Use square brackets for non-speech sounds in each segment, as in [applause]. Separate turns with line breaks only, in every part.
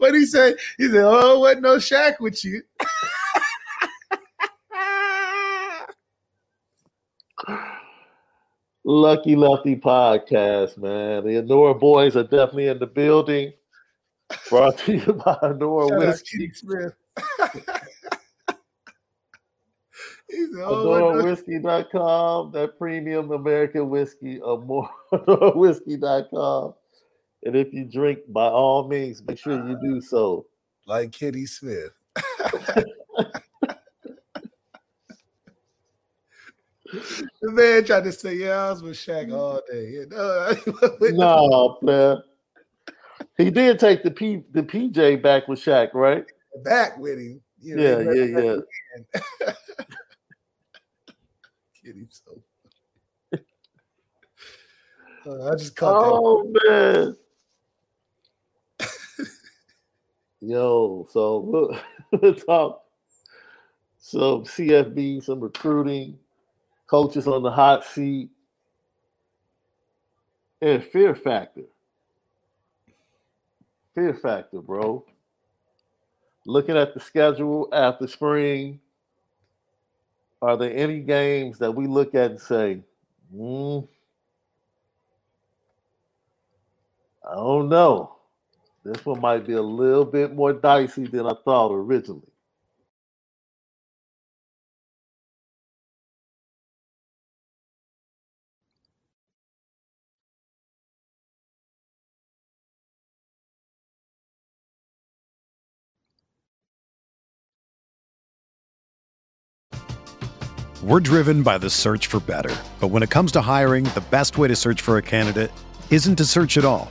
What he say? He said, "Oh, wasn't no Shaq with you." [laughs]
Lucky Lefty podcast, man. The Anora boys are definitely in the building. Brought to you by Anora Whiskey.
Smith. [laughs] Said, "Oh, wasn't no
AnoraWhiskey.com, that premium American whiskey, AnoraWhiskey.com. [laughs] And if you drink, by all means, make sure you do so.
like Kitty Smith." the man tried to say, "Yeah, I was with Shaq all day." [laughs] No,
man. He did take the P the PJ back with Shaq, right?
back with him. You know,
Yeah, yeah, yeah. [laughs]
Kitty, so. Uh, I just caught that.
Oh man. Yo, so we'll, [laughs] talk some CFB, some recruiting, coaches on the hot seat, and fear factor. Fear factor, bro. Looking at the schedule after spring, are there any games that we look at and say, hmm, I don't know. This one might be a little bit more dicey than I thought originally.
We're driven by the search for better. But when it comes to hiring, the best way to search for a candidate isn't to search at all.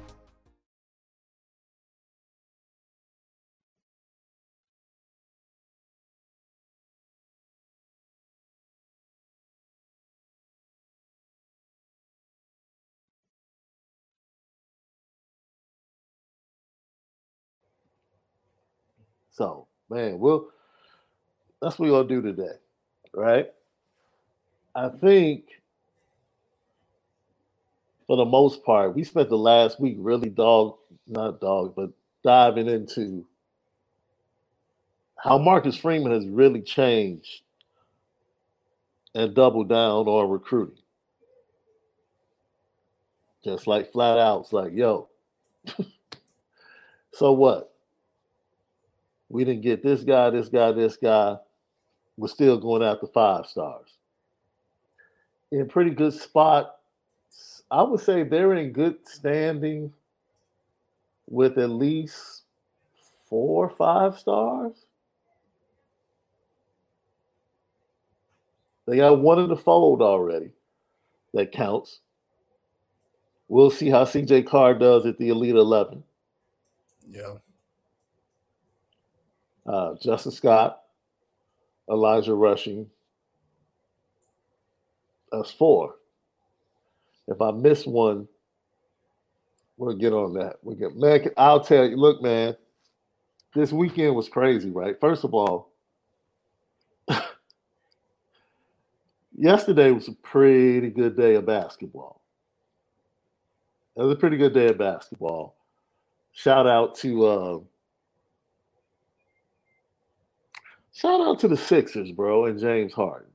So, man, we'll that's what we're gonna do today, right? I think for the most part, we spent the last week really dog, not dog, but diving into how Marcus Freeman has really changed and doubled down on recruiting. Just like flat out, it's like, yo, [laughs] so what? We didn't get this guy, this guy, this guy. We're still going after five stars. In pretty good spot. I would say they're in good standing with at least four or five stars. They got one in the fold already. That counts. We'll see how CJ Carr does at the Elite 11.
Yeah.
Uh, Justin Scott, Elijah Rushing. That's four. If I miss one, we'll get on that. We get man. I'll tell you. Look, man, this weekend was crazy, right? First of all, [laughs] yesterday was a pretty good day of basketball. It was a pretty good day of basketball. Shout out to uh, shout out to the Sixers, bro, and James Harden.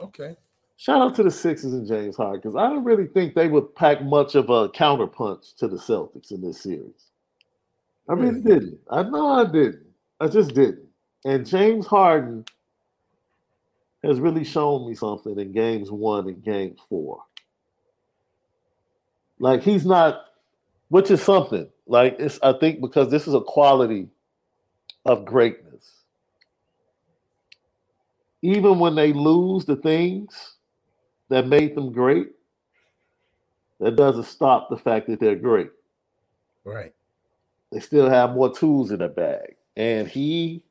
Okay.
Shout out to the Sixers and James Harden because I don't really think they would pack much of a counterpunch to the Celtics in this series. I really
Really?
didn't. I know I didn't. I just didn't. And James Harden has really shown me something in games one and game four. Like he's not, which is something. Like it's I think because this is a quality of greatness. Even when they lose the things that made them great, that doesn't stop the fact that they're great.
Right.
They still have more tools in their bag. And he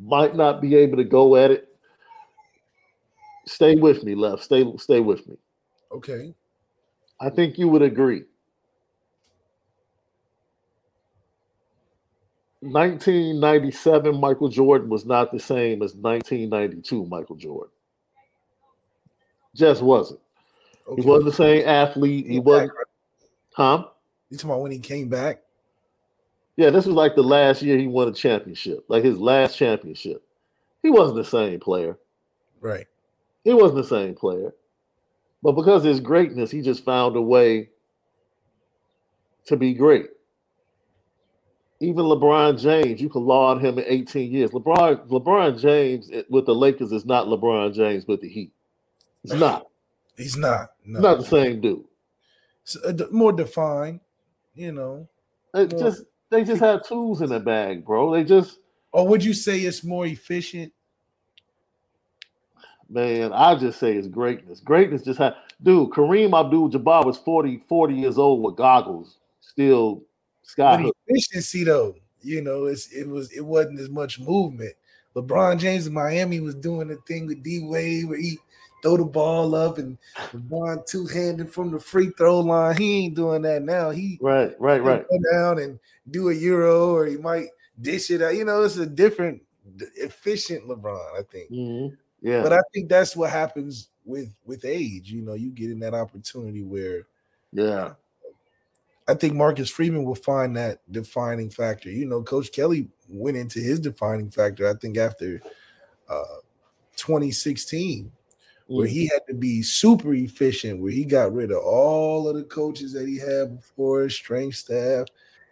might not be able to go at it. Stay with me, left. Stay stay with me.
Okay.
I think you would agree. 1997 Michael Jordan was not the same as 1992 Michael Jordan. Just wasn't.
okay.
He wasn't the same athlete. He wasn't,
back,
huh?
You talking about when he came back?
Yeah, this was like the last year he won a championship, like his last championship. He wasn't the same player.
Right.
He wasn't the same player. But because of his greatness, he just found a way to be great. Even LeBron James, you can laud him in 18 years. LeBron, LeBron James with the Lakers is not LeBron James with the Heat. It's not.
He's not. No.
Not the same dude.
S- uh, more defined, you know.
It
Well-
just they just have tools in their bag, bro. They just
Or would you say it's more efficient?
man, I just say it's greatness. Greatness just had dude, Kareem Abdul Jabbar was 40, 40 years old with goggles, still
But efficiency, though, you know, it's it was it wasn't as much movement. LeBron James in Miami was doing the thing with D Wade where he throw the ball up and LeBron two handed from the free throw line. He ain't doing that now. He
Right, right, right.
go down and do a euro, or he might dish it out. You know, it's a different, efficient LeBron, I think.
Mhm. Yeah.
But I think that's what happens with with age. You know, you get in that opportunity where
yeah.
I think Marcus Freeman will find that defining factor. You know, Coach Kelly went into his defining factor, I think, after uh 2016, where he had to be super efficient, where he got rid of all of the coaches that he had before, strength staff,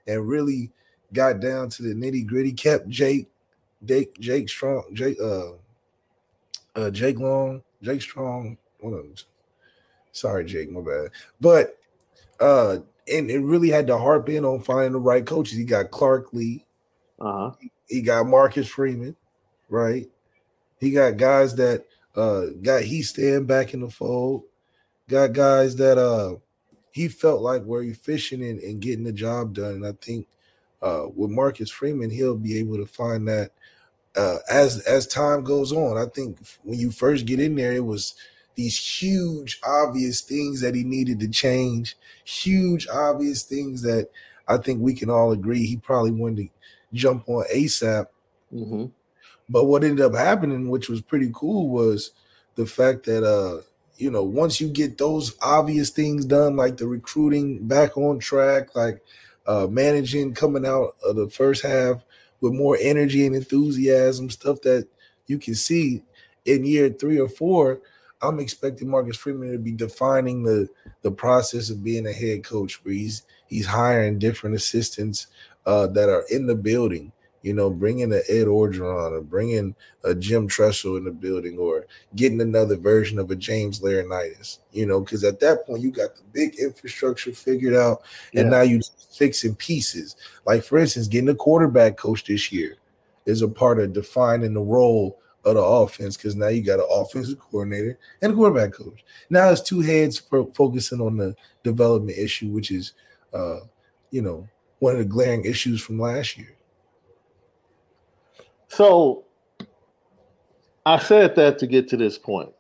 and really got down to the nitty gritty. Kept Jake, Jake, Jake Strong, Jake, uh, uh, Jake Long, Jake Strong. One of them. Sorry, Jake, my bad. But uh, and it really had to harp in on finding the right coaches. He got Clark Lea,
Uh-huh.
He got Marcus Freeman, right? He got guys that uh got he stand back in the fold. Got guys that uh he felt like were efficient in, in getting the job done. And I think uh with Marcus Freeman, he'll be able to find that uh as as time goes on. I think when you first get in there, it was these huge obvious things that he needed to change, huge obvious things that I think we can all agree he probably wanted to jump on ASAP.
Mm-hmm.
But what ended up happening, which was pretty cool, was the fact that uh, you know, once you get those obvious things done, like the recruiting back on track, like uh managing coming out of the first half with more energy and enthusiasm, stuff that you can see in year three or four, I'm expecting Marcus Freeman to be defining the the process of being a head coach, where he's he's hiring different assistants uh, that are in the building. You know, bringing a Ed Orgeron or bringing a Jim Tressel in the building, or getting another version of a James Laurinaitis. You know, because at that point you got the big infrastructure figured out, and
Yeah.
now you fixing pieces. Like for instance, getting a quarterback coach this year is a part of defining the role of the offense because now you got an offensive coordinator and a quarterback coach. Now it's two heads for focusing on the development issue, which is, uh, you know, one of the glaring issues from last year.
So I said that to get to this point.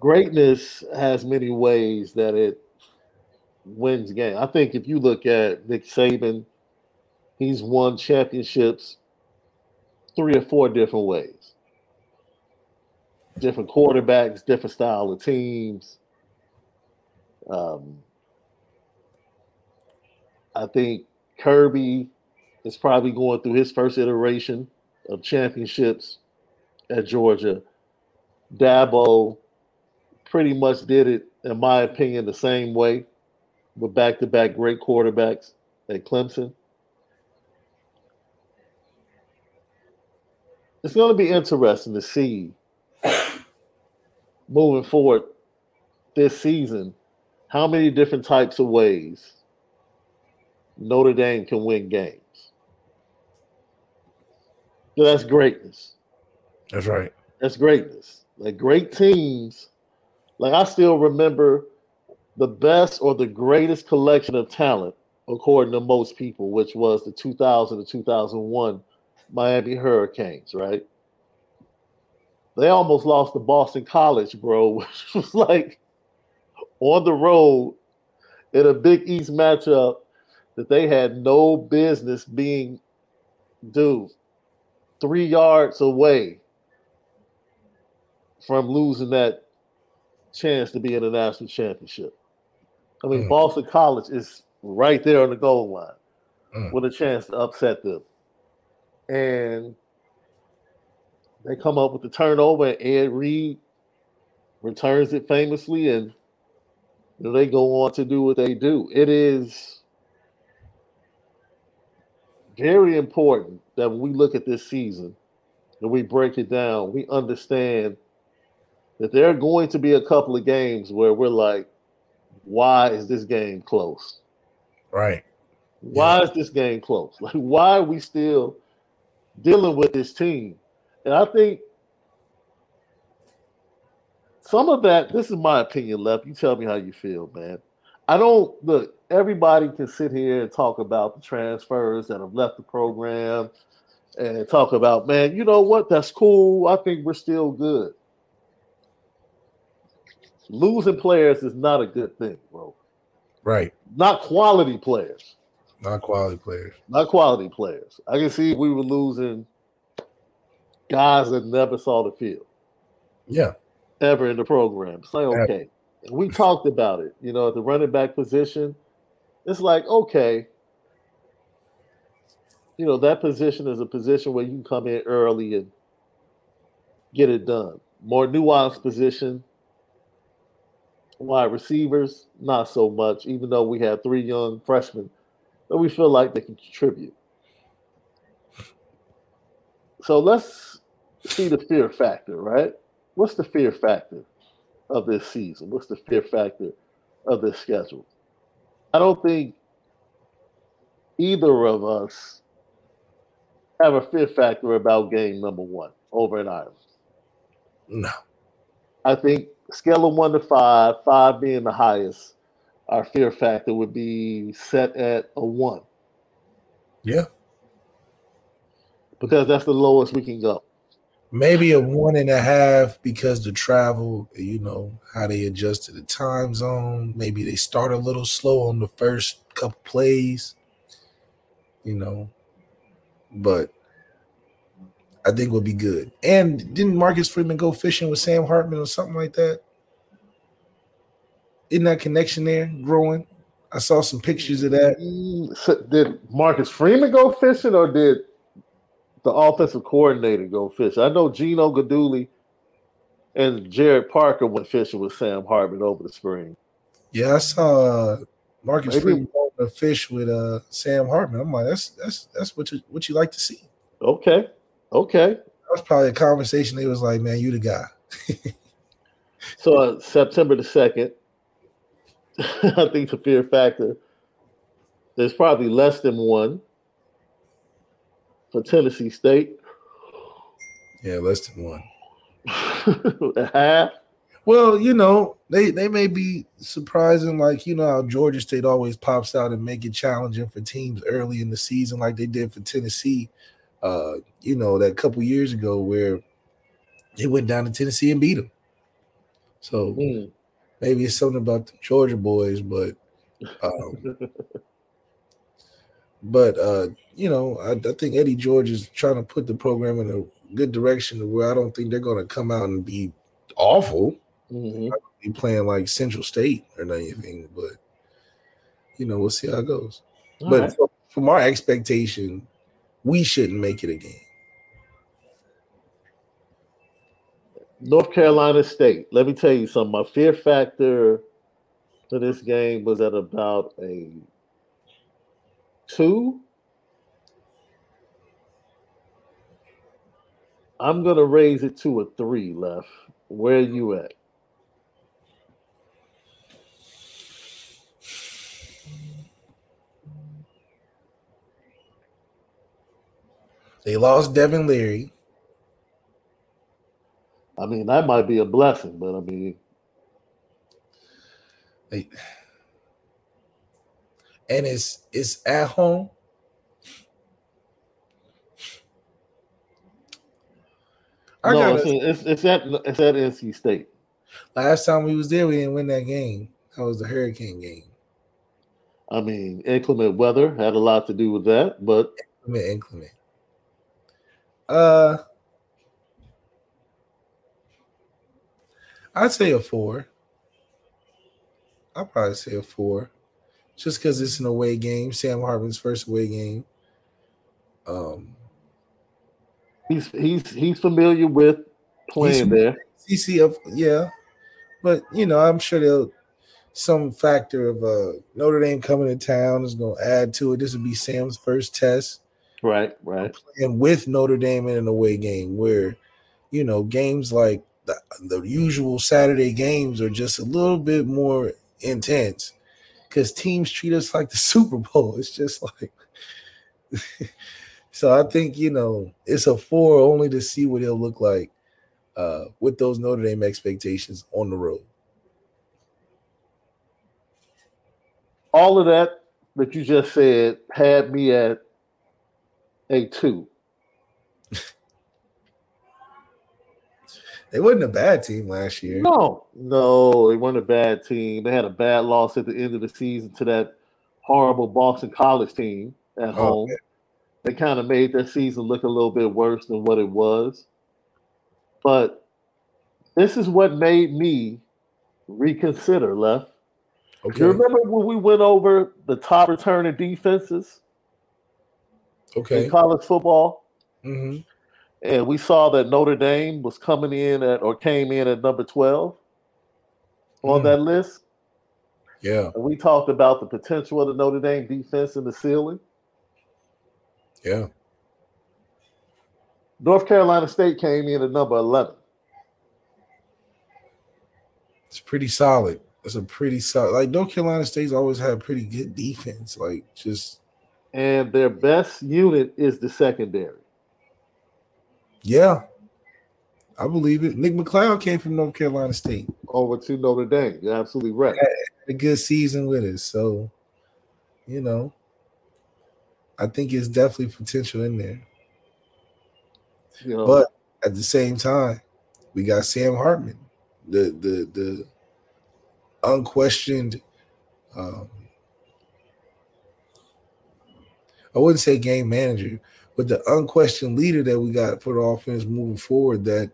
Greatness has many ways that it wins game. I think if you look at Nick Saban, he's won championships three or four different ways. Different quarterbacks, different style of teams. Um, I think Kirby is probably going through his first iteration of championships at Georgia. Dabo pretty much did it, in my opinion, the same way with back to back great quarterbacks at Clemson. It's going to be interesting to see moving forward this season how many different types of ways Notre Dame can win games. So that's greatness.
That's right.
That's greatness. Like great teams. Like I still remember the best or the greatest collection of talent, according to most people, which was the 2000 to 2001 Miami Hurricanes, right? They almost lost to Boston College, bro, [laughs] which was like on the road in a Big East matchup that they had no business being, dude, three yards away from losing that chance to be in the national championship. I mean,
Mm.
Boston College is right there on the goal line
Mm.
with a chance to upset them. And they come up with the turnover, and Ed Reed returns it famously, and they go on to do what they do. It is very important that when we look at this season and we break it down, we understand that there are going to be a couple of games where we're like, why is this game close?
Right.
Why is this game close? [laughs] Like, why are we still dealing with this team? And I think some of that, this is my opinion, Left. You tell me how you feel, man. I don't look, everybody can sit here and talk about the transfers that have left the program and talk about, man, you know what? That's cool. I think we're still good. Losing players is not a good thing, bro.
Right.
Not quality players.
Not quality players.
Not quality players. I can see we were losing guys that never saw the field
Yeah.
ever in the program. It's like, okay. And we talked about it, you know, at the running back position. It's like, okay, you know, that position is a position where you can come in early and get it done. More nuanced position. Wide receivers, not so much, even though we have three young freshmen that we feel like they can contribute. So let's see the fear factor, right? What's the fear factor of this season? What's the fear factor of this schedule? I don't think either of us have a fear factor about game number one over in Ireland.
No.
I think scale of one to five, five being the highest, our fear factor would be set at a one.
Yeah.
Because that's the lowest we can go.
Maybe a one and a half because the travel, you know, how they adjust to the time zone. Maybe they start a little slow on the first couple plays, you know. But I think would be good. And didn't Marcus Freeman go fishing with Sam Hartman or something like that? Isn't that connection there growing? I saw some pictures of that.
So did Marcus Freeman go fishing or did the offensive coordinator go fishing? I know Gino Guidugli and Gerad Parker went fishing with Sam Hartman over the spring.
Yeah, I saw uh, Marcus Maybe. Freeman going to fish with uh, Sam Hartman. I'm like, that's that's that's what you what you like to see.
Okay, okay. That
was probably a conversation. They was like, man, you the guy. [laughs]
so uh, September the second, [laughs] I think the fear factor. There's probably less than one for Tennessee State.
Yeah, less than one. [laughs]
A half.
Well, you know, they they may be surprising, like you know how Georgia State always pops out and make it challenging for teams early in the season, like they did for Tennessee. Uh, you know, that couple years ago where they went down to Tennessee and beat them. So mm maybe it's something about the Georgia boys, but um, [laughs] but uh, you know, I, I, think Eddie George is trying to put the program in a good direction where I don't think they're going to come out and be awful. Mm-hmm. Be playing like Central State or anything, but you know, we'll see how it goes. All but right. from our expectation, we shouldn't make it a game.
North Carolina State. Let me tell you something. My fear factor for this game was at about a two. I'm gonna raise it to a three left. Where are you at?
They lost Devin Leary.
I mean, that might be a blessing, but I mean,
and it's it's at home.
I no, it's, it's, it's at it's at NC State.
Last time we was there, we didn't win that game. That was the Hurricane game.
I mean, inclement weather had a lot to do with that, but
inclement, inclement. Uh, I'd say a four. I'll probably say a four, just because it's an away game. Sam Hartman's first away game. Um,
he's he's he's familiar with playing there.
CCF, yeah, but you know, I'm sure they'll some factor of uh, Notre Dame coming to town is going to add to it. This would be Sam's first test,
right? Right,
and with Notre Dame in an away game, where you know games like the, the usual Saturday games are just a little bit more intense because teams treat us like the [laughs] Super Bowl. It's just like [laughs] so I think you know it's a four only to see what it'll look like uh, with those Notre Dame expectations on the road.
All of that that you just said had me at a two.
They wasn't a bad team last year.
No, no, they weren't a bad team. They had a bad loss at the end of the season to that horrible Boston College team at oh, home. Man. They kind of made their season look a little bit worse than what it was. But this is what made me reconsider, Left. Okay. You remember when we went over the top returning defenses
okay.
in college football?
Mm-hmm.
And we saw that Notre Dame was coming in at or came in at number 12 on
Mm.
that list.
Yeah,
And we talked about the potential of the Notre Dame defense in the ceiling.
yeah.
North Carolina State came in at number 11.
It's pretty solid. It's a pretty solid. Like North Carolina State's always had pretty good defense. Like just
And their best unit is the secondary.
Yeah, I believe it. Nick McCloud came from North Carolina State.
Over to Notre Dame. You're absolutely right.
A good season with us. So, you know, I think it's definitely potential in there.
You know,
But at the same time, we got Sam Hartman, the the the unquestioned. Um, I wouldn't say game manager, but the unquestioned leader that we got for the offense moving forward. That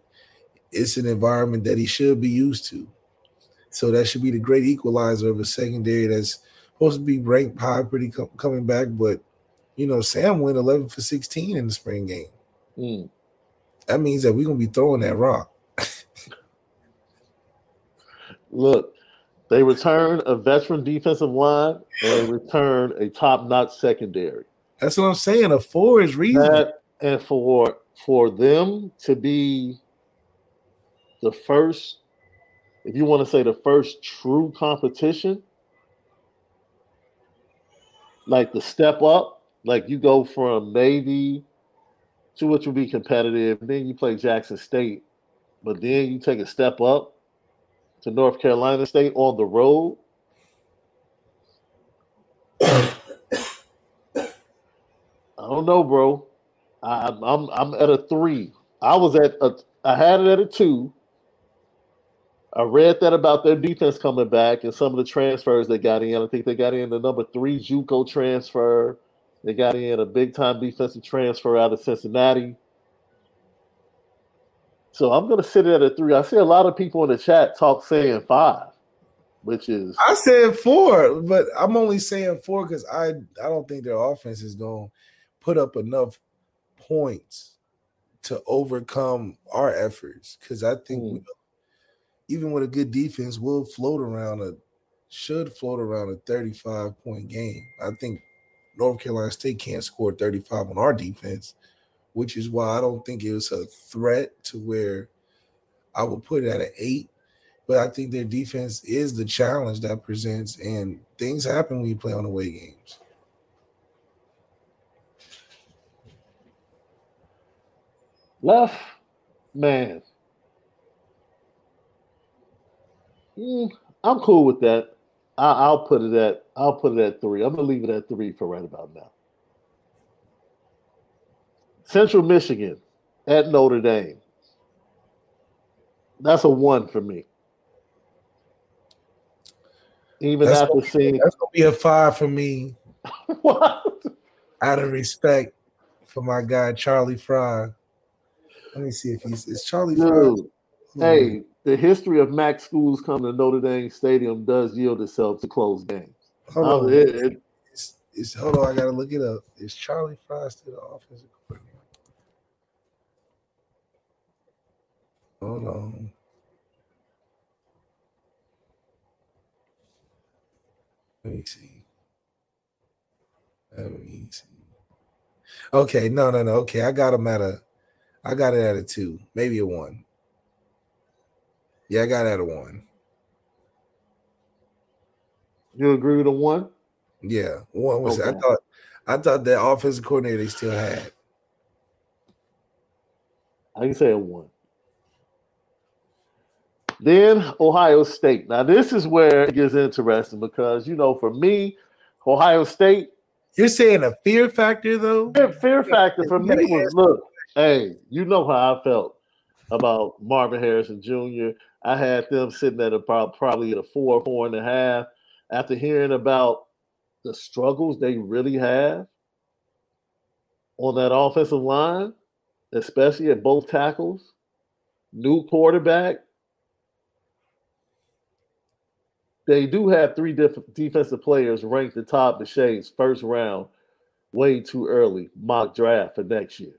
it's an environment that he should be used to. So that should be the great equalizer of a secondary that's supposed to be ranked high, pretty co- coming back. But you know, Sam went eleven for sixteen in the spring game
mm,
that means that we're gonna be throwing that rock. [laughs]
look, they return a veteran defensive line and return a top-notch secondary.
That's what I'm saying. A four is reasonable.
That and for for them to be the first, if you want to say the first true competition, like the step up, like you go from Navy to which would be competitive, then you play Jackson State, but then you take a step up to North Carolina State on the road. I don't know, bro. I, I'm- I'm at a three. I was at a I had it at a two. I read that about their defense coming back and some of the transfers they got in. I think they got in the number three JUCO transfer. They got in a big time defensive transfer out of Cincinnati. So I'm gonna sit at a three. I see a lot of people in the chat talk saying five, which is
I said four, but I'm only saying four because I I don't think their offense is gonna put up enough points to overcome our efforts. Because I think
Mm.
we- even with a good defense, we'll float around a should float around a 35 point game. I think North Carolina State can't score 35 on our defense, which is why I don't think it was a threat to where I would put it at an eight. But I think their defense is the challenge that presents, and things happen when you play on away games.
Left man. Mm, I'm cool with that. I, I'll put it at I'll put it at three. I'm gonna leave it at three for right about now. Central Michigan at Notre Dame. That's a one for me. Even
That's
after seeing
that's gonna be a five for me, [laughs]
what?
out of respect for my guy Charlie Frye. Let me see if he's is Charlie.
Dude, hey, the history of MAC schools coming to Notre Dame Stadium does yield itself to close games.
hold on.
it- it-
It's, it's hold on, I gotta look it up. Is Charlie Frye still the offensive coordinator? Hold on. Let me see. Let me see. Okay, no, no, no. Okay, I got him at a I got it at a two, maybe a one. Yeah, I got it at a one.
you agree with the one?
Yeah, one was I thought I thought that offensive coordinator they still had.
I can say a one. Then Ohio State. Now this is where it gets interesting because you know, for me, Ohio State
You're saying a fear factor though?
fear, fear factor for me was look, hey, you know how I felt about Marvin Harrison Jr. I had them sitting at about probably at a four, four and a half. After hearing about the struggles they really have on that offensive line, especially at both tackles, new quarterback. They do have three different defensive players ranked atop the Shades first round way too early mock draft for next year.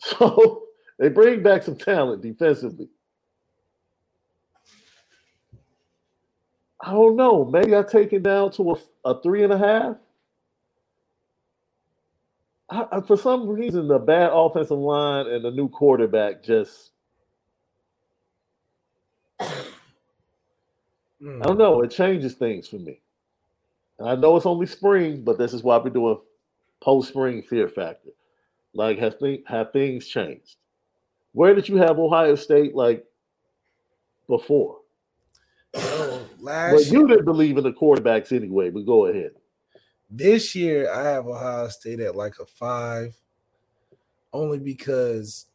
[laughs] So they bring back some talent defensively. I don't know. Maybe I take it down to a, a three and a half. I, I, for some reason, the bad offensive line and the new quarterback just. Hmm. I don't know. It changes things for me. And I know it's only spring, but this is why we're doing post spring fear factor. Like, have, th- have things changed? Where did you have Ohio State like before?
Oh, last
But you didn't believe in the quarterbacks anyway, but go ahead.
This year, I have Ohio State at like a five, only because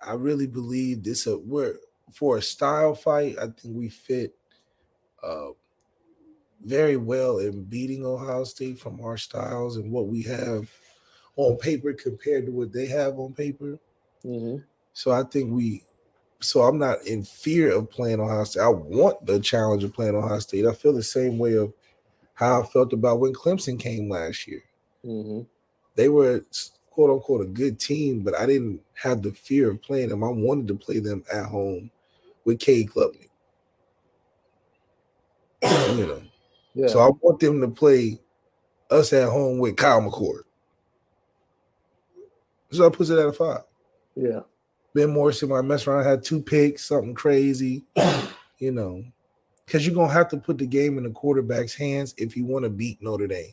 I really believe this. A, we're for a style fight. I think we fit uh, very well in beating Ohio State from our styles and what we have on paper compared to what they have on paper.
Mm-hmm.
So I think we. So I'm not in fear of playing Ohio State. I want the challenge of playing Ohio State. I feel the same way of how I felt about when Clemson came last year.
Mm-hmm.
They were quote unquote a good team, but I didn't have the fear of playing them. I wanted to play them at home with Cade Klubnik. [clears throat] you know.
Yeah.
So I want them to play us at home with Kyle McCord. So I put it at a five.
yeah.
Ben Morrison, when I mess around, I had two picks, something crazy, you know, because you're gonna have to put the game in the quarterback's hands if you want to beat Notre Dame.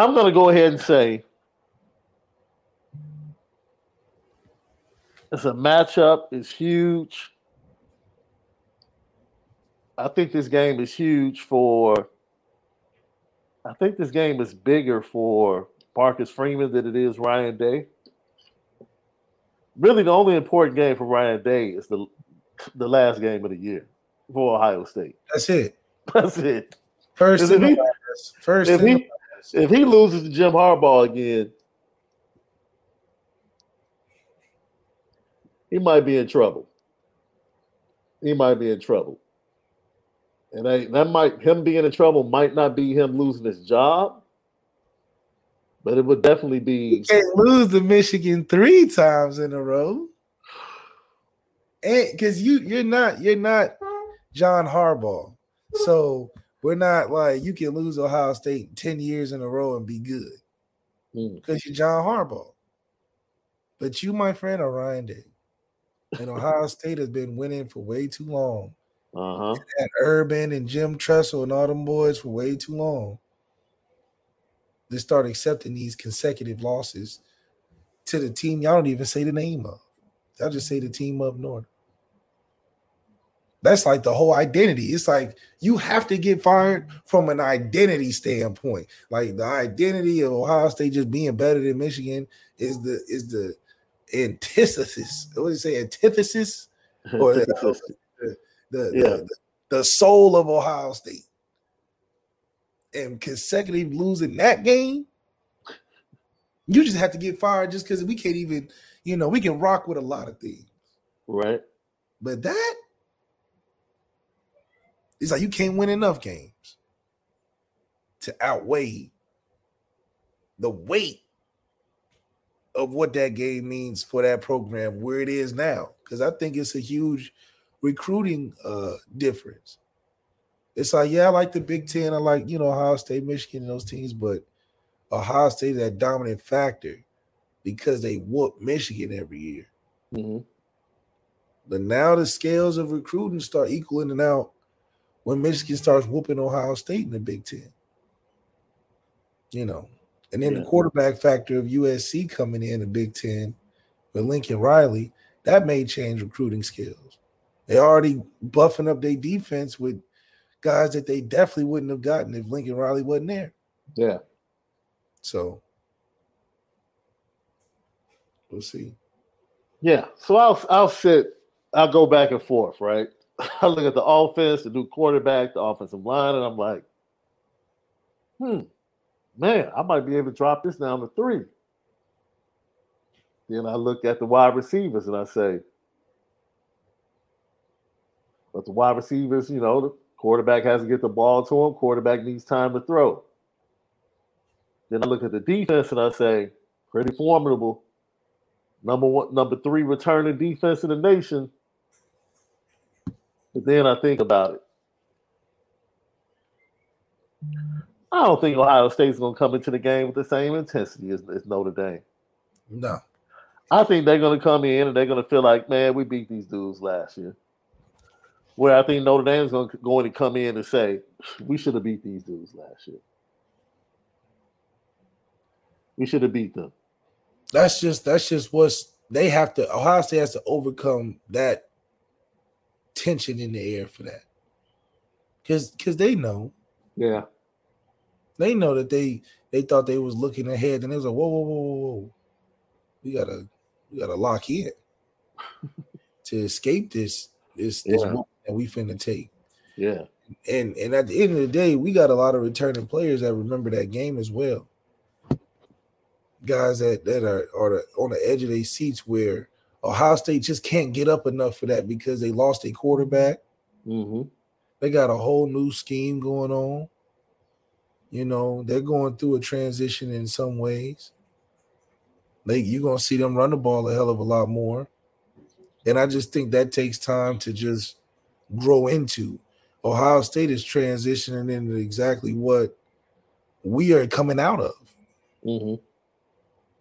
I'm going to go ahead and say it's a matchup. It's huge. I think this game is huge for. I think this game is bigger for Marcus Freeman than it is Ryan Day. Really, the only important game for Ryan Day is the the last game of the year for Ohio State.
That's it. [laughs]
That's it.
First
If he-
the last. First
if he-. If he loses to Jim Harbaugh again, he might be in trouble. He might be in trouble. And I, that might him being in trouble might not be him losing his job, but it would definitely
You
be
can't lose to Michigan three times in a row. And because you you're not you're not John Harbaugh. So we're not like you can lose Ohio State 10 years in a row and be good
Mm.
because you're John Harbaugh. But you, my friend, are Ryan Day. And Ohio [laughs] State has been winning for way too long.
uh-huh.
And Urban and Jim Tressel and all them boys for way too long. They start accepting these consecutive losses to the team y'all don't even say the name of. Y'all just say the team up north. That's like the whole identity. It's like you have to get fired from an identity standpoint. Like the identity of Ohio State just being better than Michigan is the is the antithesis. What do you say? Antithesis [laughs] or the, the,
Yeah.
the, the soul of Ohio State. and consecutive losing that game, you just have to get fired just because we can't even, you know, we can rock with a lot of things.
Right.
But that, it's like you can't win enough games to outweigh the weight of what that game means for that program where it is now. Because I think it's a huge recruiting uh difference. It's like, yeah, I like the Big Ten. I like, you know, Ohio State, Michigan, and those teams, but Ohio State is that dominant factor because they whoop Michigan every year.
hmm
But now the scales of recruiting start equaling out when Michigan starts whooping Ohio State in the Big Ten. You know, and then
Yeah.
the quarterback factor of USC coming in the Big Ten with Lincoln Riley, that may change recruiting skills. They already buffing up their defense with guys that they definitely wouldn't have gotten if Lincoln Riley wasn't there.
Yeah.
So we'll see.
Yeah. So I'll I'll sit. I'll go back and forth. Right. I look at the offense, the new quarterback, the offensive line, and I'm like, hmm, man, I might be able to drop this down to three. Then I look at the wide receivers and I say, but the wide receivers, you know, the quarterback has to get the ball to him. Quarterback needs time to throw. Then I look at the defense and I say, pretty formidable. Number one, number three returning defense in the nation. But then I think about it. I don't think Ohio State's going to come into the game with the same intensity as, as Notre Dame.
No.
I think they're going to come in and they're going to feel like, man, we beat these dudes last year. Where I think Notre Dame's going to, going to come in and say, we should have beat these dudes last year. We should have beat them.
That's just that's just what's they have to Ohio State has to overcome that tension in the air for that. Cause cause they know,
Yeah.
they know that they they thought they was looking ahead and it was like, whoa, whoa, whoa, whoa, whoa. We gotta we gotta lock in [laughs] to escape this this this
Yeah.
whoop that we finna take.
Yeah.
And and at the end of the day, we got a lot of returning players that remember that game as well. Guys that that are, are on the edge of their seats where Ohio State just can't get up enough for that because they lost a quarterback.
hmm
They got a whole new scheme going on. You know, they're going through a transition in some ways. They you're gonna see them run the ball a hell of a lot more. And I just think that takes time to just grow into. Ohio State is transitioning into exactly what we are coming out of.
hmm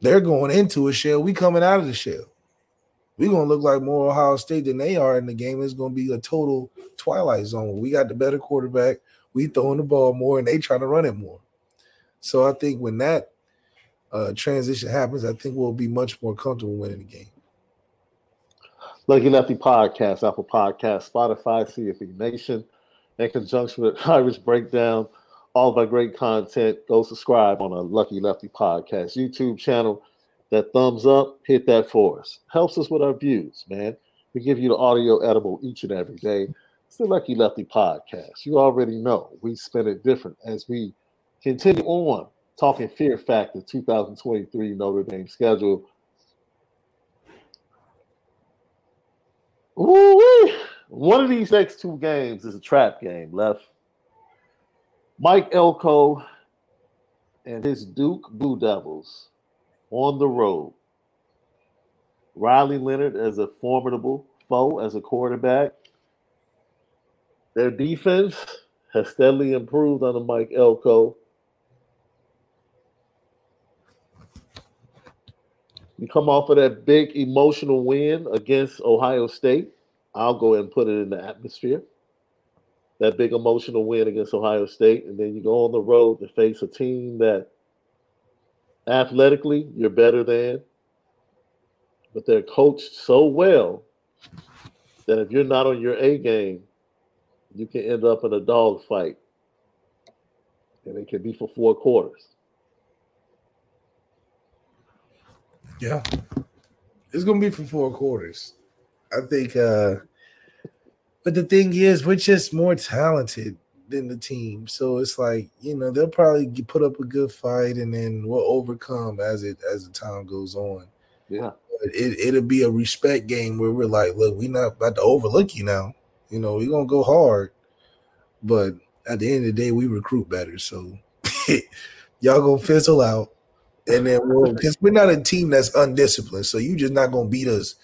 They're going into a shell. We coming out of the shell. We're gonna look like more Ohio State than they are in the game. It's gonna be a total twilight zone. We got the better quarterback. We throwing the ball more, and they trying to run it more. So I think when that uh, transition happens, I think we'll be much more comfortable winning the game.
Lucky Lefty Podcast, Apple Podcast, Spotify, CFB Nation, in conjunction with [laughs] Irish Breakdown, all of our great content. Go subscribe on a Lucky Lefty Podcast YouTube channel. That thumbs up, hit that for us. Helps us with our views, man. We give you the audio edible each and every day. It's the Lucky Lefty Podcast. You already know we spin it different as we continue on talking Fear Factor 2023 Notre Dame schedule. Ooh, one of these next two games is a trap game left. Mike Elko and his Duke Blue Devils on the road. Riley Leonard as a formidable foe as a quarterback. Their defense has steadily improved under Mike Elko. You come off of that big emotional win against Ohio State. I'll go and put it in the atmosphere. That big emotional win against Ohio State. And then you go on the road to face a team that athletically you're better than, but they're coached so well that if you're not on your A game, you can end up in a dog fight. And it can be for four quarters.
Yeah. It's gonna be for four quarters. I think uh but the thing is we're just more talented than the team. So it's like you know they'll probably put up a good fight, and then we'll overcome as it as the time goes on.
Yeah.
But it it'll be a respect game where we're like, look, we're not about to overlook you now. You know, we're gonna go hard, but at the end of the day, we recruit better. So [laughs] y'all gonna fizzle out, and then we'll [laughs] because we're not a team that's undisciplined. So you just not gonna beat us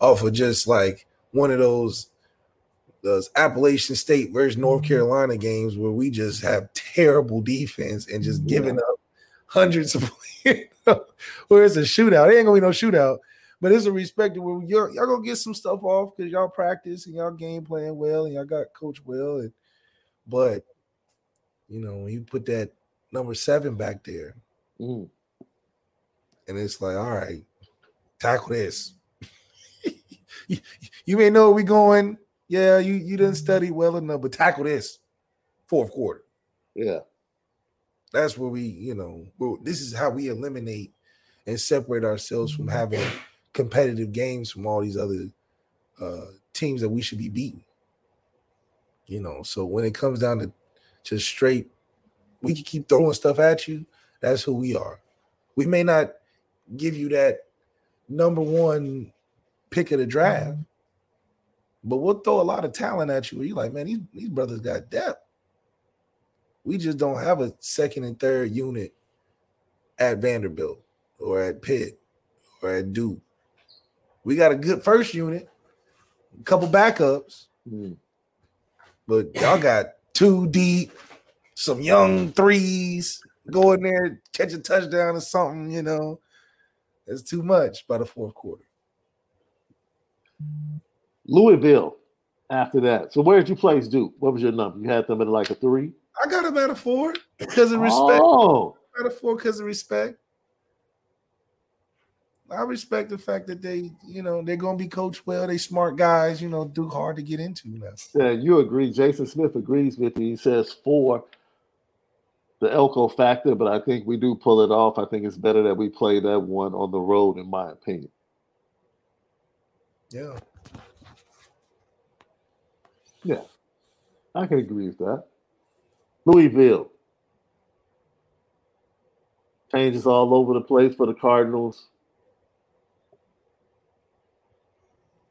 off of just like one of those those Appalachian State versus North Carolina games where we just have terrible defense and just giving up hundreds of [laughs] where it's a shootout. It ain't gonna be no shootout, but it's a respect where y'all, y'all gonna get some stuff off because y'all practice and y'all game playing well and y'all got coach well. And but you know, when you put that number seven back there,
Mm.
and it's like, all right, tackle this. [laughs] you, you may know where we going. Yeah, you you didn't study well enough, but tackle this fourth quarter.
Yeah.
That's where we, you know, well, this is how we eliminate and separate ourselves from having competitive games from all these other uh teams that we should be beating. You know, so when it comes down to just straight, we can keep throwing stuff at you. That's who we are. We may not give you that number one pick of the draft, but we'll throw a lot of talent at you. Where you're like, man, these, these brothers got depth. We just don't have a second and third unit at Vanderbilt or at Pitt or at Duke. We got a good first unit, a couple backups,
Mm.
but y'all got two deep, some young threes, go in there, catch a touchdown or something, you know. It's too much by the fourth quarter.
Louisville after that. So where did you place Duke? What was your number? You had them at like a three?
I got them at a four because of respect.
Oh,
At a four because of respect. I respect the fact that they, you know, they're gonna be coached well. They smart guys, you know, Duke hard to get into now.
yeah, you agree. Jason Smith agrees with you. He says four, the Elko factor, but I think we do pull it off. I think it's better that we play that one on the road, in my opinion.
Yeah.
Yeah, I can agree with that. Louisville. Changes all over the place for the Cardinals.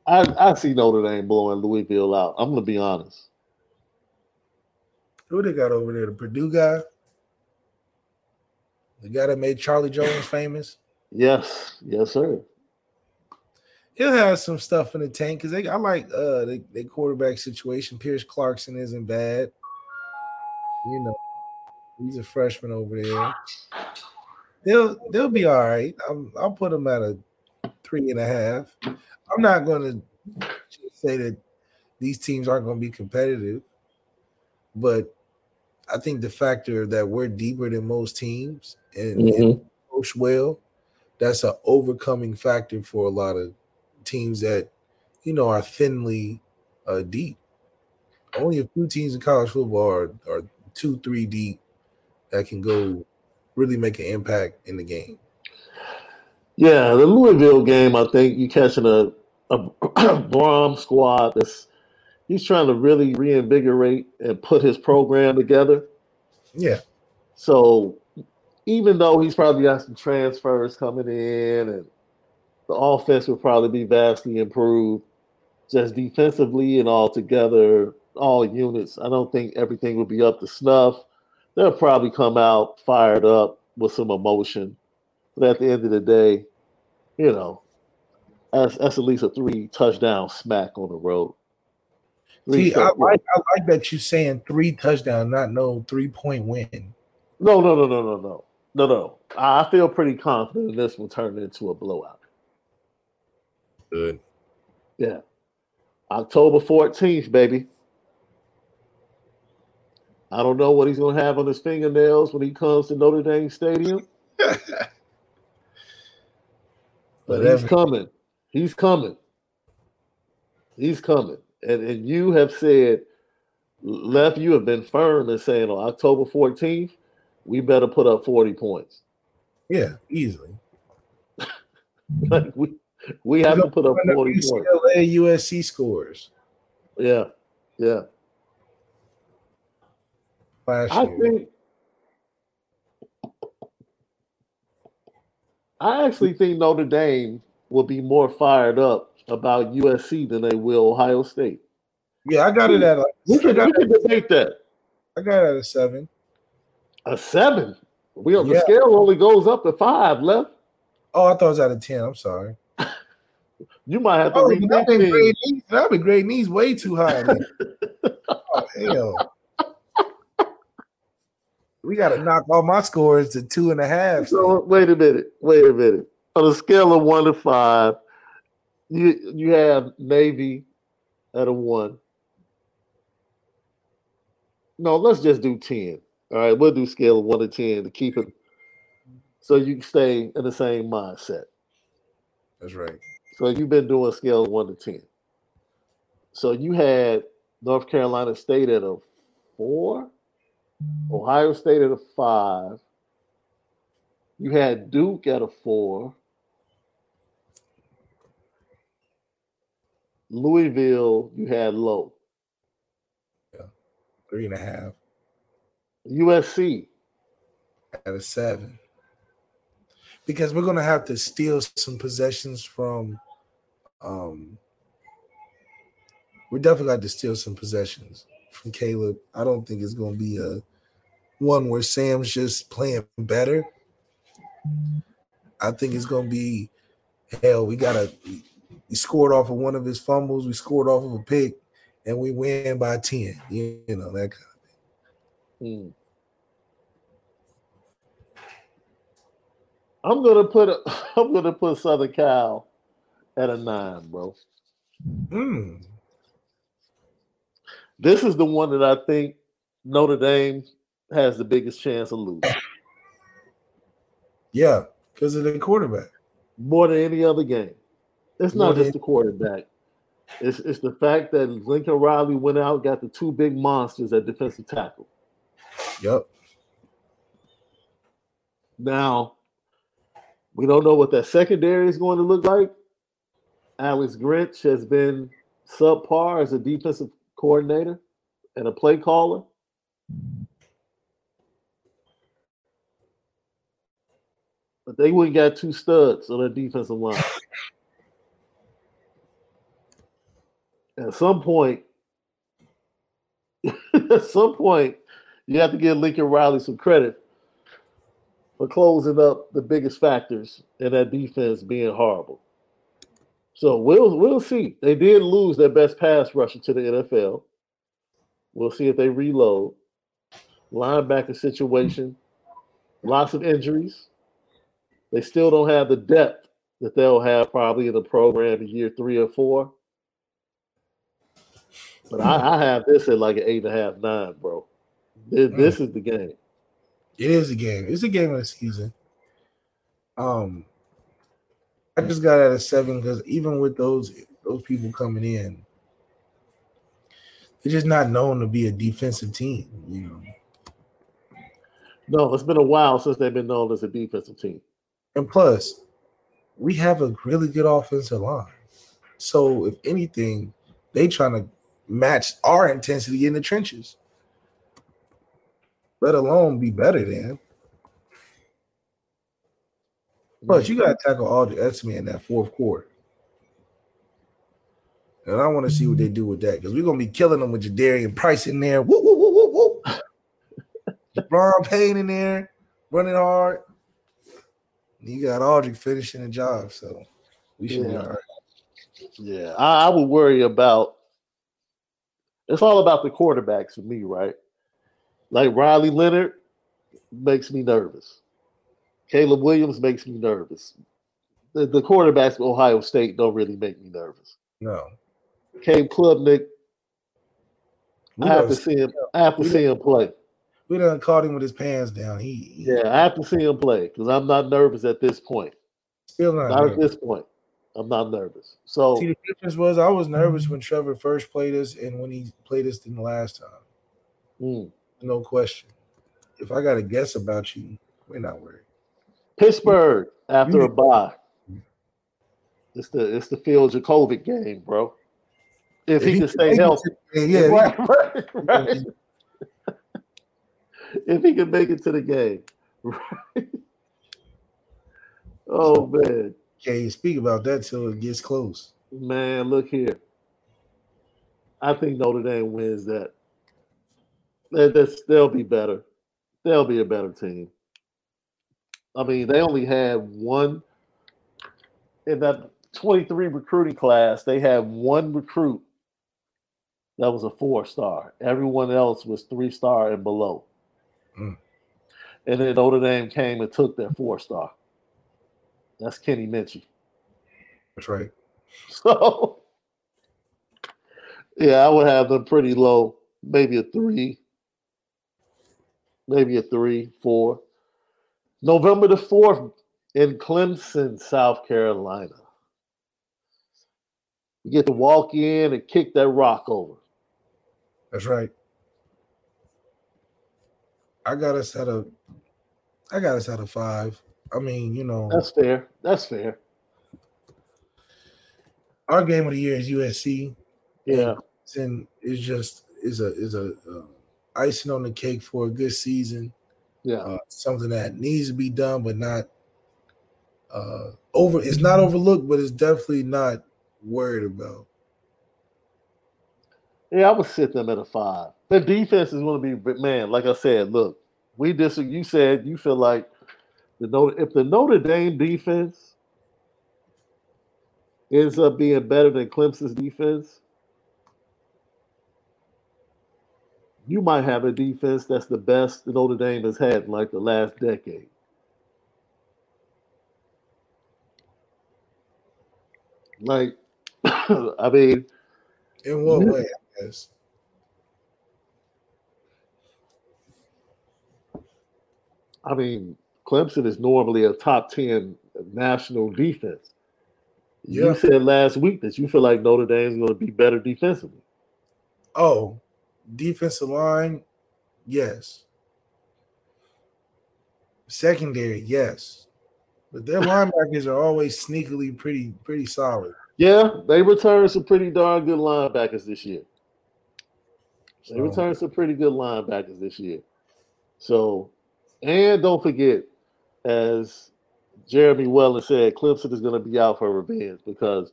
I, I see Notre Dame blowing Louisville out. I'm to be honest.
Who they got over there? The Purdue guy? The guy that made Charlie Jones famous?
Yes, yes, sir.
He'll have some stuff in the tank because they I like uh the, the quarterback situation. Pierce Clarkson isn't bad. You know, he's a freshman over there. They'll they'll be all right. I'm, I'll put them at a three and a half. I'm not going to say that these teams aren't going to be competitive, but I think the factor that we're deeper than most teams and, and coach well, that's an overcoming factor for a lot of teams that you know are thinly uh, deep. Only a few teams in college football are, are two, three deep that can go really make an impact in the game.
Yeah, the Louisville game, I think you're catching a, a [clears throat] Brohm squad that's he's trying to really reinvigorate and put his program together.
Yeah,
So even though he's probably got some transfers coming in and the offense will probably be vastly improved, just defensively and all together, all units, I don't think everything will be up to snuff. They'll probably come out fired up with some emotion. But at the end of the day, you know, that's, that's at least a three touchdown smack on the road.
See, I like I like that you're saying three touchdown, not no three point win.
No, no, no, no, no, no, no, no. I feel pretty confident this will turn into a blowout.
Good.
Yeah, October fourteenth, baby. I don't know what he's gonna have on his fingernails when he comes to Notre Dame Stadium, [laughs] but he's coming. He's coming. He's coming. And and you have said, left. You have been firm in saying on October fourteenth, we better put up forty points.
Yeah, easily. [laughs]
Like we we have to put up
Run up
forty points.
UCLA USC scores.
Yeah, yeah.
last
I
year.
think I actually think Notre Dame will be more fired up about USC than they will Ohio State.
yeah, I got it at a,
We
I
can, we can debate that.
I got it at a seven.
A seven. We on the scale only goes up to five left.
Oh, I thought it was at a ten. I'm sorry.
You might have to
Oh,
read
I've
that
been
thing.
grading these. I've been grading these way too high. oh hell. We got to knock all my scores to two and a half.
So wait a minute. Wait a minute. On a scale of one to five, you you have Navy at a one. No, let's just do 10. All right, we'll do scale of one to 10 to keep it so you can stay in the same mindset.
That's right.
So you've been doing scale of one to 10. So you had North Carolina State at a four, Ohio State at a five. You had Duke at a four. Louisville, you had low. Yeah.
Three and a half
USC,
at a seven. Because we're gonna have to steal some possessions from um we definitely got to steal some possessions from Caleb. I don't think it's gonna be a one where Sam's just playing better. I think it's gonna be hell. We gotta we scored off of one of his fumbles, we scored off of a pick, and we win by 10. You, know, that kind
Hmm. I'm gonna put a, [laughs] I'm gonna put Southern Cal at a nine, bro.
mm,
This is the one that I think Notre Dame has the biggest chance of losing
yeah, because of the quarterback.
more than any other game. It's
More
not just the quarterback. It's it's the fact that Lincoln Riley went out, got the two big monsters at defensive tackle.
Yep.
Now, we don't know what that secondary is going to look like. Alex Grinch has been subpar as a defensive coordinator and a play caller. But they wouldn't got two studs on their defensive line. At some point, [laughs] at some point, you have to give Lincoln Riley some credit for closing up the biggest factors in that defense being horrible. So we'll we'll see. They did lose their best pass rusher to the NFL. We'll see if they reload. Linebacker situation, lots of injuries. They still don't have the depth that they'll have probably in the program in year three or four. But I, I have this at like an eight and a half, nine, bro. This, this is the game.
It is a game. It's a game of the season. Um, I just got out of seven because even with those those people coming in, they're just not known to be a defensive team. You know,
No, it's been a while since they've been known as a defensive team.
and plus, we have a really good offensive line. So if anything, they trying to match our intensity in the trenches. Let alone be better than. Plus, you got to tackle Audric Estime in that fourth quarter. And I want to see what they do with that because we're going to be killing them with Jadarian Price in there. Woo, woo, woo, woo, woo. [laughs] Payne in there running hard. You got Aldrich finishing the job. So we should be
Yeah.
all right.
Yeah, I, I would worry about. It's all about the quarterbacks for me, right? Like Riley Leonard makes me nervous. Caleb Williams makes me nervous. The, the quarterbacks of Ohio State don't really make me nervous.
No.
Cade Klubnik,
We
I have to see him. I have to see him play.
we done caught him with his pants down. He, he
Yeah, I have to see him play because I'm not nervous at this point.
still not.
Not at this point. I'm not nervous. So
See, the difference was I was nervous when Trevor first played us and when he played us in the last time.
mm.
No question. If I got to guess about you, we're not worried.
Pittsburgh after a bye. It's the it's the Phil Jurkovec game, bro. If he can [laughs] stay healthy.
Yeah,
right, right, right. if he can make it to the game. [laughs] Right. Oh man.
Can't speak about that till it gets close.
Man, look here. I think Notre Dame wins that. That that's, they'll be better. They'll be a better team. I mean, they only had one in that 23 recruiting class. They had one recruit that was a four star. Everyone else was three star and below.
Mm.
And then Notre Dame came and took their four star. That's Kenny Minchey.
That's right. [laughs]
So, yeah, I would have them pretty low, maybe a three, maybe a three, four. November the 4th in Clemson, South Carolina. You get to walk in and kick that rock over.
That's right. I got us at a I got us at a five. I mean, you know,
That's fair. That's fair.
our game of the year is USC.
Yeah.
and it's just is a is a uh, icing on the cake for a good season.
Yeah.
Uh, something that needs to be done, but not uh, over. It's not overlooked, but it's definitely not worried about.
Yeah, I would sit them at a five. The defense is going to be, man, like I said, look, we disagree. You said you feel like the Notre, if the Notre Dame defense ends up being better than Clemson's defense, you might have a defense that's the best that Notre Dame has had in like the last decade. Like, [coughs] I mean,
In what
Yeah.
way? I guess.
I mean, Clemson is normally a top 10 national defense.
Yeah.
You said last week that you feel like Notre Dame is going to be better defensively.
Oh, defensive line, yes. Secondary, yes. But their linebackers are always sneakily pretty pretty solid.
Yeah, they returned some pretty darn good linebackers this year. They
So,
returned some pretty good linebackers this year. So, and don't forget, as Jeremy Weller said, Clemson is going to be out for revenge because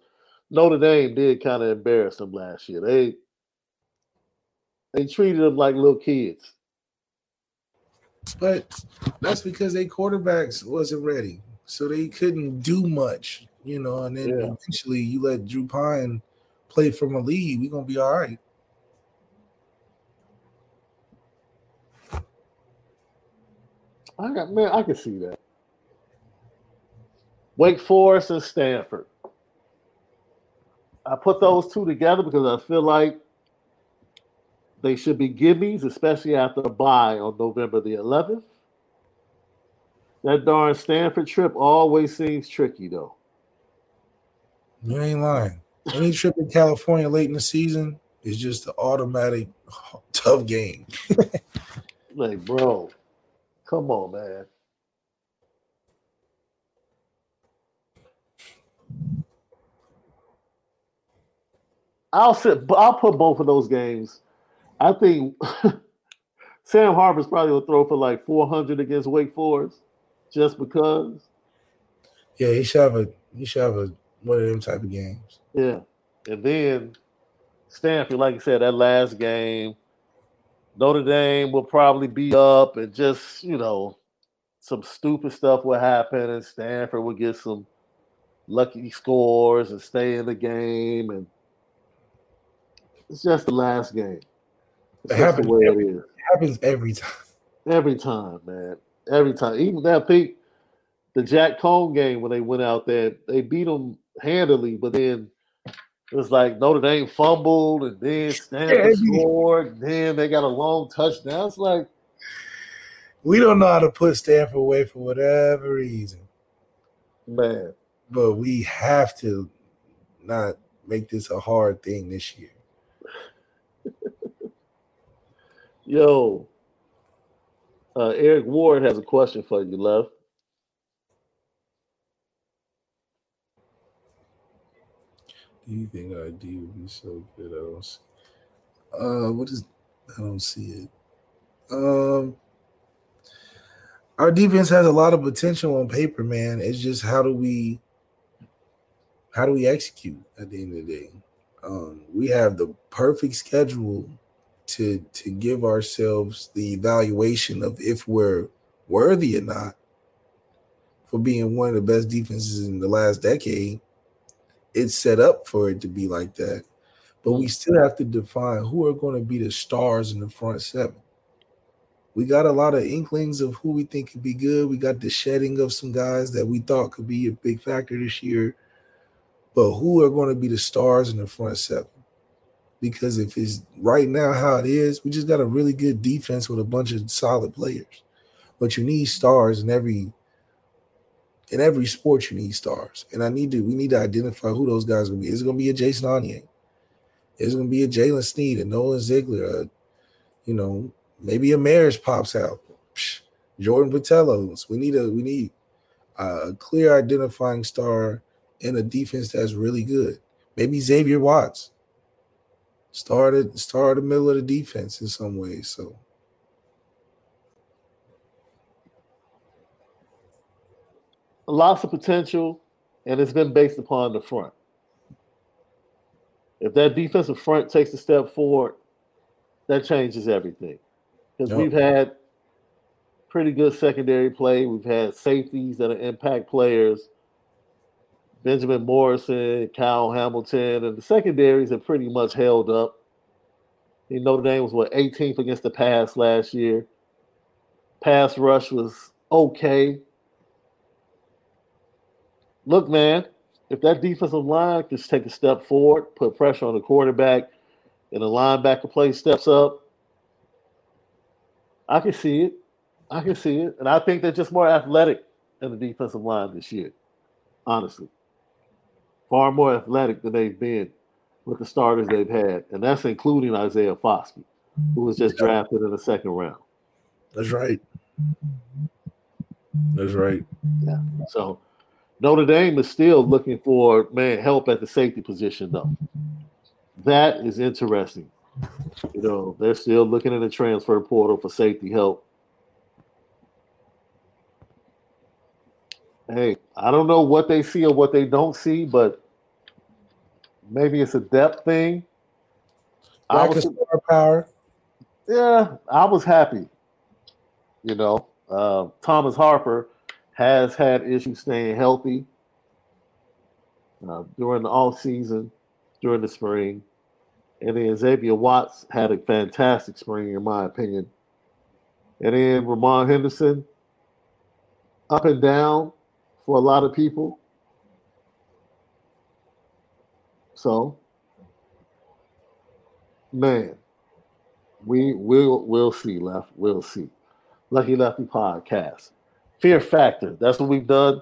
Notre Dame did kind of embarrass them last year. They they treated them like little kids.
but that's because they quarterbacks wasn't ready. So they couldn't do much, you know, and then
Yeah.
eventually you let Drew Pyne play from a lead, we're gonna be all right.
I got man, I can see that. Wake Forest and Stanford. I put those two together because I feel like they should be gimmies, especially after a bye on November the 11th. That darn Stanford trip always seems tricky, though.
You ain't lying. Any trip in California late in the season is just an automatic [laughs] tough game. [laughs]
Like, bro, come on, man. I'll sit. I'll put both of those games. I think [laughs] Sam Hartman's probably will throw for like 400 against Wake Forest, just because.
Yeah, he should have a he should have a one of them type of games.
Yeah, and then Stanford, like I said, that last game, Notre Dame will probably be up, and just you know, some stupid stuff will happen, and Stanford will get some lucky scores and stay in the game, and it's just the last game.
It happens
way
every-
it is.
happens every time.
Every time, man. Every time. Even that Pete, the Jack Coan game when they went out there, they beat them handily, but then it was like Notre Dame fumbled and then [laughs] Stanford
Yeah,
scored, and then they got a long touchdown. It's like,
We don't know how to put Stanford away for whatever reason,
man,
but we have to not make this a hard thing this year. [laughs]
yo. Uh, Eric Ward has a question for you, love.
Do you think ID would be so good? I don't. See. Uh, what is? I don't see it. Um, our defense has a lot of potential on paper, man. It's just how do we how do we execute at the end of the day? Um, we have the perfect schedule to to give ourselves the evaluation of if we're worthy or not for being one of the best defenses in the last decade. It's set up for it to be like that. But we still have to define who are going to be the stars in the front seven. We got a lot of inklings of who we think could be good. We got the shedding of some guys that we thought could be a big factor this year. But who are going to be the stars in the front seven? Because if it's right now how it is, we just got a really good defense with a bunch of solid players. But you need stars in every in every sport you need stars. And I need to we need to identify who those guys are gonna be. Is it gonna be a Jason Onye? Is it gonna be a Jaylen Sneed, a Nolan Ziegler, a, you know, maybe a Maris pops out. Psh, Jordan Botelho. We need a we need a clear identifying star in a defense that's really good. Maybe Xavier Watts started started the middle of the defense in some ways. So
lots of potential, and it's been based upon the front. If that defensive front takes a step forward, that changes everything. Because yep. we've had pretty good secondary play. We've had safeties that are impact players. Benjamin Morrison, Kyle Hamilton, and the secondaries have pretty much held up. You know, Notre Dame was what 18th against the pass last year. Pass rush was okay look, man, if that defensive line can just take a step forward, put pressure on the quarterback, and the linebacker play steps up, I can see it. I can see it. And I think they're just more athletic than the defensive line this year, honestly. Far more athletic than they've been with the starters they've had. And that's including Isaiah Foskey, who was just drafted in the second round.
That's right. That's right.
Yeah. So Notre Dame is still looking for man help at the safety position though. That is interesting. You know, they're still looking in the transfer portal for safety help. Hey, I don't know what they see or what they don't see, but maybe it's a depth thing.
Lack I was star power.
Yeah, I was happy. You know, uh, Thomas Harper has had issues staying healthy uh, during the off season, during the spring. And then Xavier Watts had a fantastic spring, in my opinion. And then Ramon Henderson, up and down for a lot of people. So, man, we will we'll see, left. We'll see. Lucky Lefty podcast. Fear Factor. That's what we've done.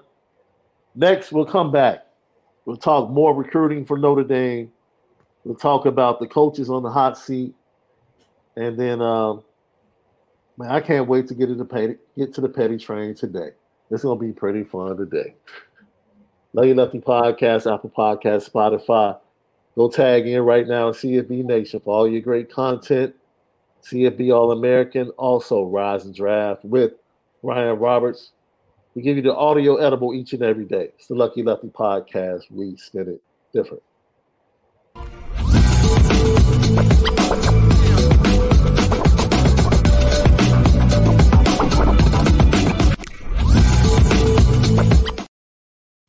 Next, we'll come back. We'll talk more recruiting for Notre Dame. We'll talk about the coaches on the hot seat. And then, um, man, I can't wait to get into petty, get to the petty train today. It's gonna be pretty fun today. Lucky Lefty Podcast, Apple Podcast, Spotify. Go tag in right now and CFB Nation for all your great content. CFB All American, also Rise and Draft with Ryan Roberts. We give you the audio edible each and every day. It's the Lucky Lefty podcast. We spin it different.